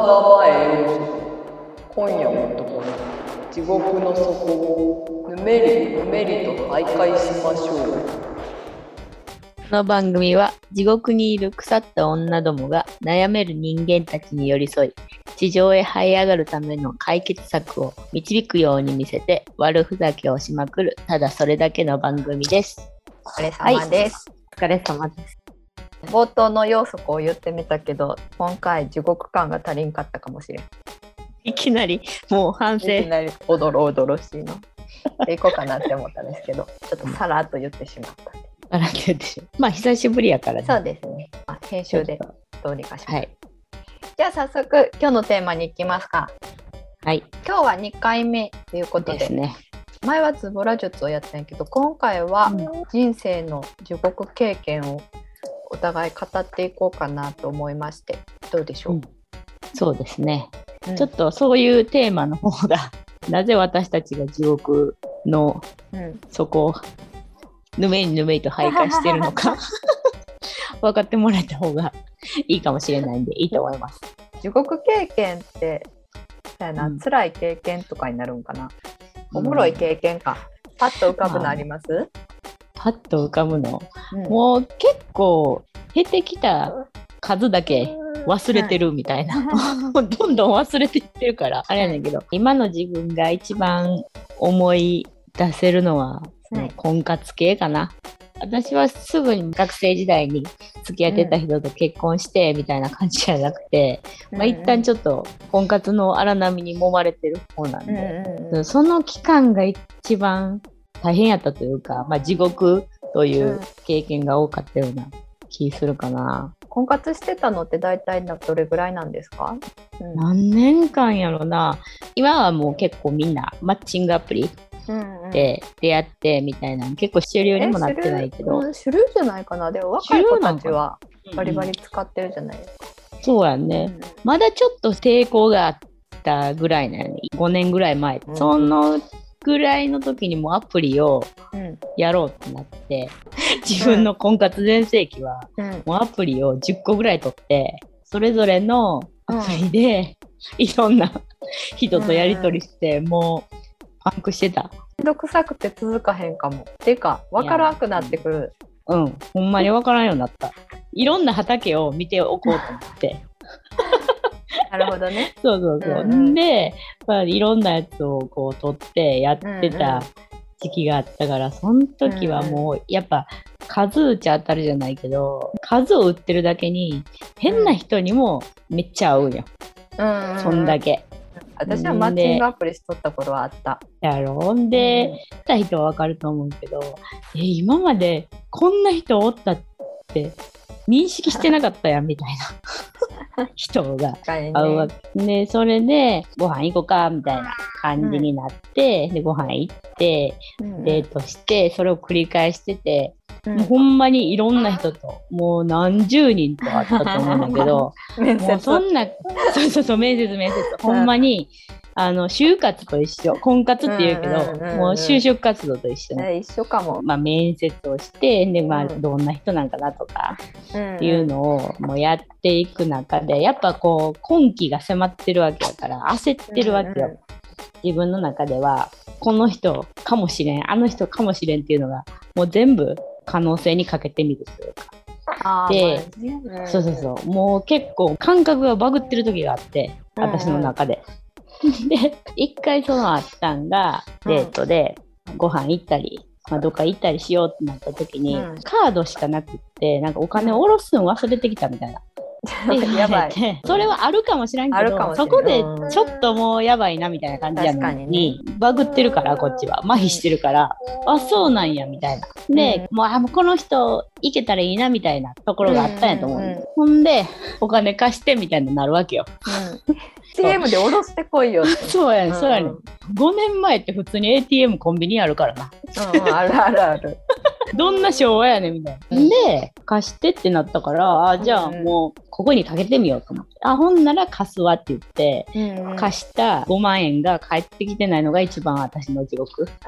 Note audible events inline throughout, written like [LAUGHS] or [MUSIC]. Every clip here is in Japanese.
獄の狭間へようこそ今夜もともに地獄の底をぬめりぬめりと徘徊しましょうこの番組は地獄にいる腐った女どもが悩める人間たちに寄り添い地上へ這い上がるための解決策を導くように見せて悪ふざけをしまくるただそれだけの番組です。お疲れ様です、お疲れ様です。冒頭の要素を言ってみたけど今回地獄感が足りんかったかもしれんいきなりもう反省。いきなりおどろおどろしいのでいこうかなって思ったんですけどちょっとさらっと言ってしまったんであらって言ってしまうまあ久しぶりやからね。そうですね、まあ、編集でどうにかします、とはい。じゃあ早速今日のテーマに行きますかはい。今日は2回目ということでですね。前はズボラ術をやったんやけど今回は人生の地獄経験をお互い語っていこうかなと思いましてどうでしょう、うん。そうですね。うん。ちょっとそういうテーマの方が [LAUGHS] なぜ私たちが地獄のうん。底をぬめりぬめりと徘徊してるのか [LAUGHS] 分かってもらえた方がいいかもしれないんでいいと思います。[LAUGHS] 地獄経験ってやな、うん。辛い経験とかになるんかな？おもろい経験か、パッと浮かぶのあります、パッと浮かぶの。うん。もう結構減ってきた数だけ忘れてるみたいな、[LAUGHS] もうどんどん忘れていってるからあれやねんけど今の自分が一番思い出せるのは、はい。婚活系かな。私はすぐに学生時代に付き合ってた人と結婚してみたいな感じじゃなくて、まあ、一旦ちょっと婚活の荒波に揉まれてる方なんうんで、うんうん。その期間が一番大変やったというか、まあ、地獄という経験が多かったような気するかな。婚活してたのって大体などれぐらいなんですか、うん。何年間やろな。今はもう結構みんなマッチングアプリうんうん。で出会ってみたいな。の結構主流にもなってないけど、え主流じゃないかな。でも若い子たちはバリバうんリ使ってるじゃないですか、そうやね、まだちょっと抵抗があったぐらいなのに5年ぐらい前、うん。そのぐらいの時にもうアプリをうん。やろうってなって自分の婚活全盛期はうん。もうアプリを10個ぐらい取ってそれぞれのアプリで、いろんな [LAUGHS] 人とやり取りして、もうパンクしてた。めんどくさくて続かへんかも。ていうか分からなくなってくる。うん、ほんまにわからんようになった。いろんな畑を見ておこうと思って。なるほどね。[LAUGHS] そうそうそう。うんうん。で、まあ、いろんなやつをこう取ってやってうんうん。た時期があったから、その時はもうやっぱ数打ち当たるじゃないけど、数を売ってるだけに変な人にもめっちゃ合うんよ。うんそんだけ。私はマッチングアプリしとった頃はあった。やろ？ほん。で、来た人はわかると思うけど、え、今までこんな人おったって認識してなかったやんみたいな人が会うわけ。で、それでご飯行こうかみたいな感じになって、で、ご飯行って、うん。デートして、それを繰り返してて、うん。もうほんまにいろんな人と、もう何十人と会ったと思うんだけど、[LAUGHS] 面もうそんな、そうそうそう、面接面接。ほんまに、あの、就活と一緒。婚活って言うけど、うんうんうんうんもう就職活動と一緒ね。ね一緒かも、まあ、面接をして、で、まあ、うんどんな人なんかなとか、うんっていうのをもうやっていく中で、やっぱこう、今期が迫ってるわけだから、焦ってるわけよ。うんうん自分の中では、この人かもしれん、あの人かもしれんっていうのが、もう全部可能性にかけてみるというか。でそうそうそう。もう結構感覚がバグってる時があって、私の中で。[LAUGHS] で、一回そのあったんが、デートでご飯行ったり、まあ、どっか行ったりしようってなった時に、うんカードしかなくって、なんかお金下ろすの忘れてきたみたいな。でやばい。それはあるかもしれんけど、そこでうん。ちょっともうやばいなみたいな感じやのにに、バグってるから、こっちは。麻痺してるから、あ、そうなんや、みたいな。で、もう、あ、もうこの人、行けたらいいな、みたいなところがあったんやと思う。うんうんうん。ほんで、お金貸して、みたいになるわけよ。うん。CM で下ろしてこいよって。[LAUGHS] そうやね、うん。そうやね。5年前って普通に ATM コンビニあるからな。うんうんあるあるあるどんな昭和やねんみたいな。うんで、貸してってなったから、あじゃあうんうんもうここにかけてみようと思って。あ、ほんなら貸すわって言って、うんうん貸した5万円が返ってきてないのが一番私の地獄。[LAUGHS]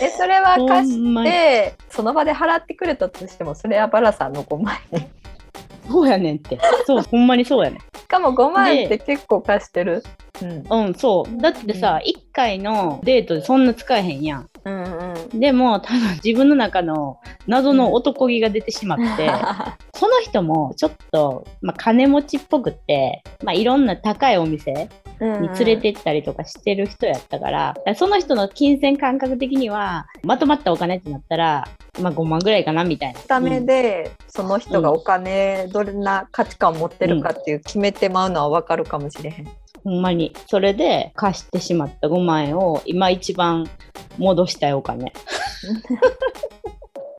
えそれは貸してその場で払ってくれたとしてもそれはバラさんの5万円そうやねんって。そう、ほんまにそうやねん。[LAUGHS] しかも5万って結構貸してる？うん、うん、そう。だってさ、1回のデートでそんな使えへんやん。うんうん。でも、多分自分の中の謎の男気が出てしまって、その人もちょっと、まあ、金持ちっぽくって、まあ、いろんな高いお店に連れて行ったりとかしてる人やったから、だからその人の金銭感覚的には、まとまったお金ってなったら、まあ、5万ぐらいかなみたいな。ためで、その人がお金どんな価値観を持ってるかっていう決めてまうのは分かるかもしれへん。ほんまに。それで貸してしまった5万円を今一番戻したいお金。[LAUGHS]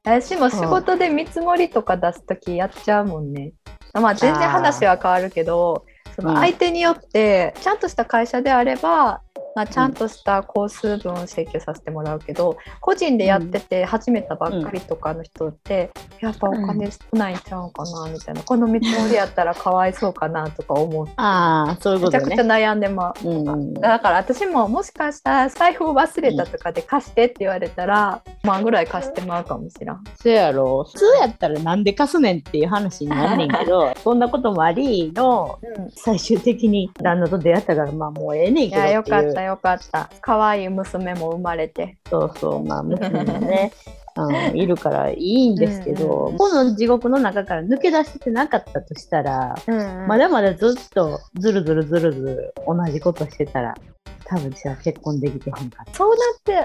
私も仕事で見積もりとか出す時やっちゃうもんね。まあ全然話は変わるけどその相手によってちゃんとした会社であれば、まあ、ちゃんとした工数分請求させてもらうけど、個人でやってて始めたばっかりとかの人って、やっぱお金少ないんちゃうかなみたいな、この見積もりやったらかわいそうかなとか思ってああ、そういうことねめちゃくちゃ。悩んでまう。うんうん、だから私ももしかしたら財布を忘れたとかで貸してって言われたら、万ぐらい貸してまうかもしらん。そうやろ。普通やったらなんで貸すねんっていう話になんねんけど、[LAUGHS] そんなこともありの、最終的に旦那と出会ったから、まあもうええねんいけどっていう。ったよかった。可愛い娘も生まれて。そうそう、まあ娘もね、[LAUGHS] うん、いるからいいんですけど、うんうんこの地獄の中から抜け出してなかったとしたら、うんまだまだずっとずるずるずるずる同じことしてたら、多分じゃあ結婚できてへんかった。そうな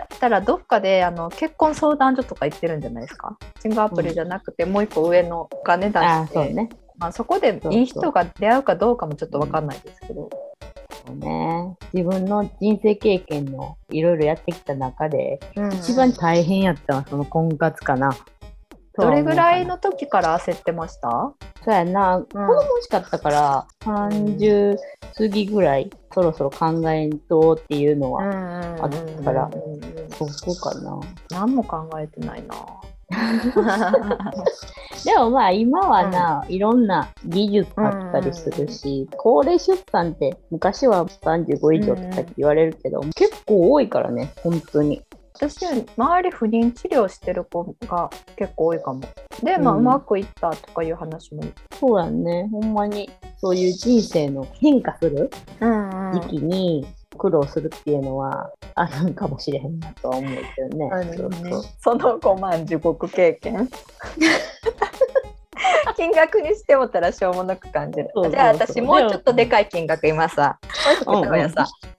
ってたらどっかであの結婚相談所とか行ってるんじゃないですか？シングアプリじゃなくて、もう一個上のお金出ああ、してそうね。まあ、そこでいい人が出会うかどうかもちょっと分かんないですけど。そうね。自分の人生経験のいろいろやってきた中で、一番大変やったのはその婚活かな。どれぐらいのの時から焦ってました？そうやな、子供欲しかったから、30過ぎぐらい、そろそろ考えんとっていうのは、あったからそこかな。何も考えてないな。[LAUGHS] でもまあ今はな、いろんな技術あったりするし、高齢出産って昔は35以上とかって言われるけど、結構多いからね、本当に。私周り不妊治療してる子が結構多いかも。で、まあ、ううんまくいったとかいう話も。そうやんね、ほんまにそういう人生の変化するうん時期に苦労するっていうのはあるんかもしれへんなとは思うけどね。ね。そうそう。その5万地獄経験。[LAUGHS] 金額にしてもたらしょうもなく感じる。そうそうそう。じゃあ私もうちょっとでかい金額言いますわ。う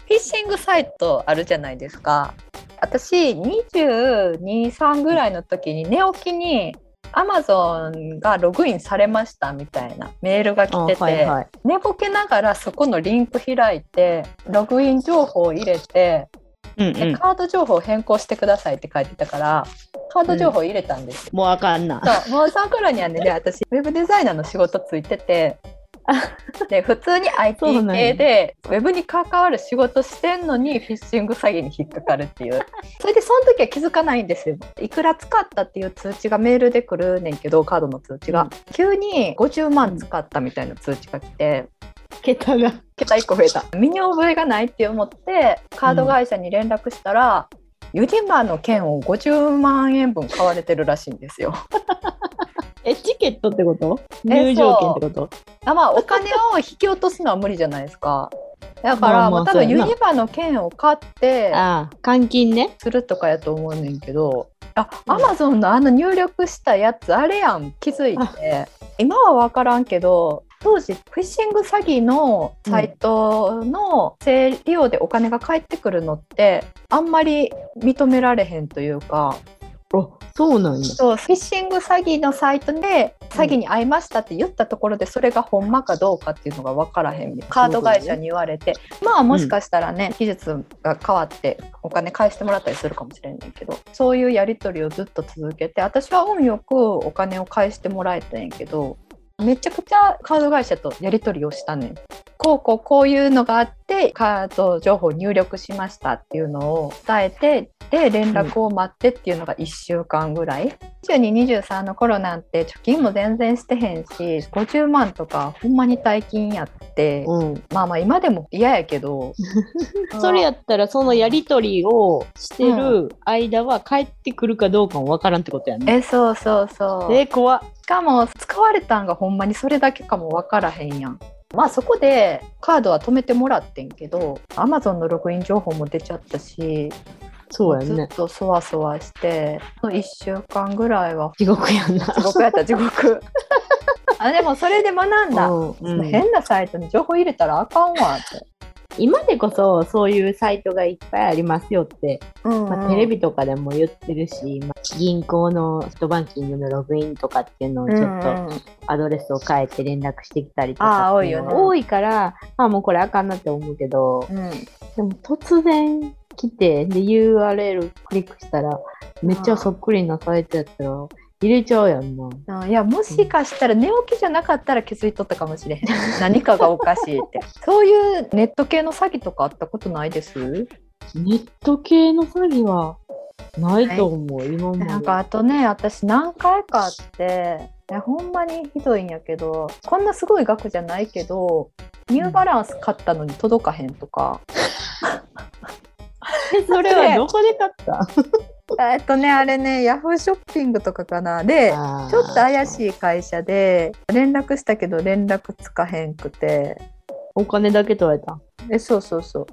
フィッシングサイトあるじゃないですか。私223ぐらいの時に寝起きにアマゾンがログインされましたみたいなメールが来てて、あはいはい、寝ぼけながらそこのリンク開いてログイン情報を入れてうんうん、でカード情報を変更してくださいって書いてたからカード情報入れたんですよ。もうあかんな。そうもうその頃にはねで私ウェブデザイナーの仕事ついてて [LAUGHS] で普通に IT 系でウェブに関わる仕事してんのにフィッシング詐欺に引っかかるっていう。[LAUGHS] それでその時は気づかないんですよ。いくら使ったっていう通知がメールで来るねんけどカードの通知が、うん。急に50万使ったみたいな通知が来て。桁が。桁1個増えた。身に覚えがないって思ってカード会社に連絡したら、ユニバの券を50万円分買われてるらしいんですよ。[LAUGHS] え、チケットってこと？え入場券ってこと？あまあお金を引き落とすのは無理じゃないですか。[LAUGHS] だから、まあ多分ユニバの券を買ってああ、換金ね。するとかやと思うねんけど。あうん。アマゾンのあの入力したやつあれやん。気づいて。今は分からんけど当時フィッシング詐欺のサイトの生利用でお金が返ってくるのってあんまり認められへんというかあ、そうなんや。そうフィッシング詐欺のサイトで詐欺に遭いましたって言ったところでそれがほんまかどうかっていうのが分からへんカード会社に言われて。まあもしかしたらね、技術が変わってお金返してもらったりするかもしれんねんけどそういうやり取りをずっと続けて私は運よくお金を返してもらえたんやけどめちゃくちゃカード会社とやり取りをしたねん。こうこうこういうのがあってカード情報入力しましたっていうのを伝えてで連絡を待ってっていうのが1週間ぐらい、2223の頃なんて貯金も全然してへんし50万とかほんまに大金やって、うん、まあまあ今でも嫌やけど [LAUGHS] それやったらそのやり取りをしてる間は帰ってくるかどうかもわからんってことやね。えそうそうそうえ怖っ。しかも使われたんがほんまにそれだけかも分からへんやん。まあそこでカードは止めてもらってんけど Amazon のログイン情報も出ちゃったしずっそうやね。とそわそわして1週間ぐらいは地獄やな。地獄やった地獄 [LAUGHS] あでもそれで学んだ、うんうん変なサイトに情報入れたらあかんわって、今でこそそういうサイトがいっぱいありますよって、まあ、テレビとかでも言ってるし、まあ、銀行のネットバンキングのログインとかっていうのをちょっとうんうんアドレスを変えて連絡してきたりとか多い多いから、まあもうこれあかんなって思うけど、うん。でも突然来て、で URL クリックしたら、めっちゃそっくりなサイトやったら入れちゃうやんな。あいやもしかしたら寝起きじゃなかったら気づいとったかもしれへん。[LAUGHS] 何かがおかしいって。そういうネット系の詐欺とかあったことないです？ネット系の詐欺はないと思う、今まで。なんかあとね私何回かあっていやほんまにひどいんやけどこんなすごい額じゃないけどニューバランス買ったのに届かへんとか、え [LAUGHS] それはどこで買った？えっとねあれねヤフーショッピングとかかな。でちょっと怪い。しい会社で連絡したけど連絡つかへんくて。お金だけ取られた。えそうそうそう。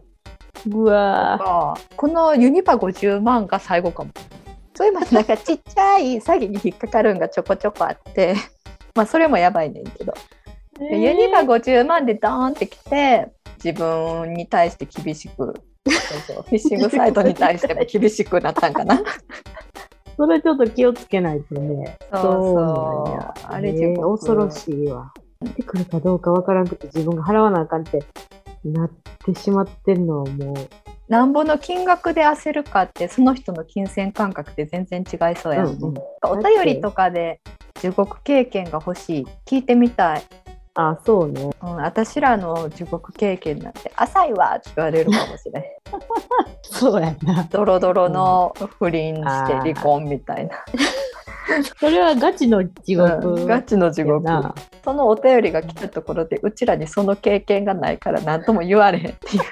うわあこのユニバ50万が最後かも。そういう [LAUGHS] なんかちっちゃい詐欺に引っかかるんがちょこちょこあって。[LAUGHS] まあそれもやばいねんけど、ユニバ50万でドーンってきて自分に対して厳しくフィッシングサイトに対しても厳しくなったんかな。[LAUGHS] それちょっと気をつけないとね。そうそう。あれえ地獄。ー恐ろしいわ。出てくるかどうかわからんくて自分が払わなあかんってなってしまってんのはもう。なんぼの金額で焦るかってその人の金銭感覚って全然違いそうやん、うんうん。お便りとかで地獄経験が欲しい。聞いてみたいあ、そうね。うん、私らの地獄経験なんて浅いわって言われるかもしれん。[LAUGHS] そうやな。ドロドロの不倫して離婚みたいな、[LAUGHS] それはガチの地獄。うんガチの地獄。そのお便りが来たところでうちらにその経験がないから何とも言われへんっていう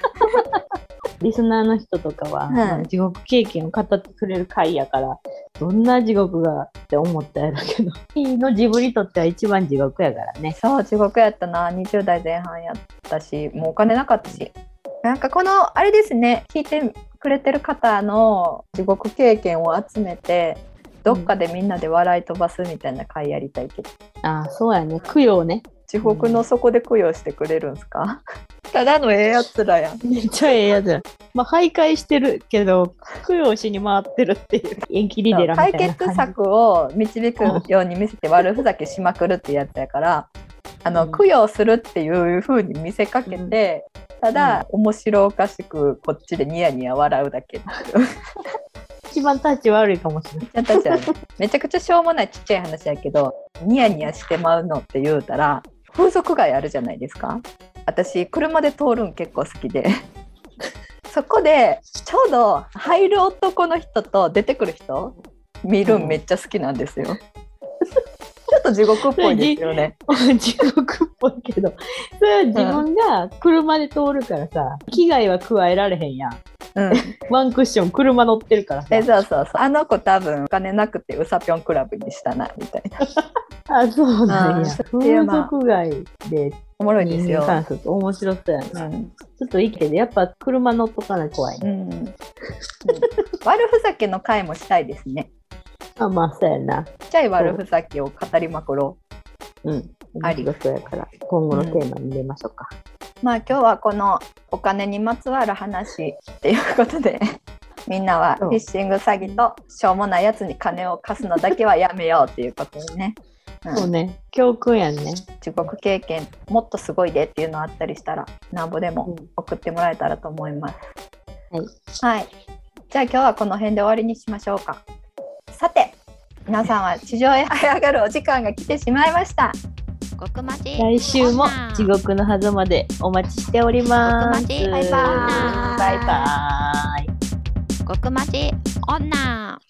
リスナーの人とかは、地獄経験を語ってくれる回やから、どんな地獄がって思ったやろけど、[LAUGHS] いいの自分にとっては一番地獄やからね。そう地獄やったな20代前半やったしもうお金なかったしなんかこのあれですね聞いてくれてる方の地獄経験を集めてどっかでみんなで笑い飛ばすみたいな回やりたいけどあそうやね。供養ね。地獄の底で供養してくれるんすか、ただのええやつらやんめっちゃええやつや。まあ、徘徊してるけど、供養しに回ってるっていう、縁切り寺みたい解。決策を導くように見せて悪ふざけしまくるってやつやからあの、うん供養するっていう風に見せかけて、ただ、面白おかしくこっちでニヤニヤ笑うだけ一番タッチ悪いかもしれない。ちゃんたちはねめちゃくちゃしょうもないちっちゃい話やけどニヤニヤしてまうのって言うたら風俗街あるじゃないですか私車で通るん結構好きで。[LAUGHS] そこでちょうど入る男の人と出てくる人見るんめっちゃ好きなんですよ、[LAUGHS] ちょっと地獄っぽいですよね。[LAUGHS] 地獄っぽいけど、それは自分が車で通るからさ、危害は加えられへんやん。うん。ワンクッション車乗ってるからさ。え。そうそうそう。あの子多分お金なくてうさぴょんクラブにしたなみたいな。あ、そうなんや。風俗街でおもろいですよ面白そうやな。うんちょっといいけど、やっぱ車乗っとかない怖いね。うんうん [LAUGHS] 悪ふざけの回もしたいですねあ、まあ、そうやな。ちっちゃい悪ふざけを語りまくろうん。あり面白そうやから、今後のテーマに入れましょうか。う。まあ今日はこのお金にまつわる話っていうことで [LAUGHS] みんなはフィッシング詐欺としょうもないやつに金を貸すのだけはやめようっていうことでね。うんそうね、教訓やんね。地獄経験もっとすごいでっていうのあったりしたらなんぼでも送ってもらえたらと思います。はい。はい。じゃあ今日はこの辺で終わりにしましょうか。さて、皆さんは地上へ這い上がるお時間が来てしまいました。極まち来週も地獄の狭間でお待ちしております。極まちバイバーイバイバイ。極まち女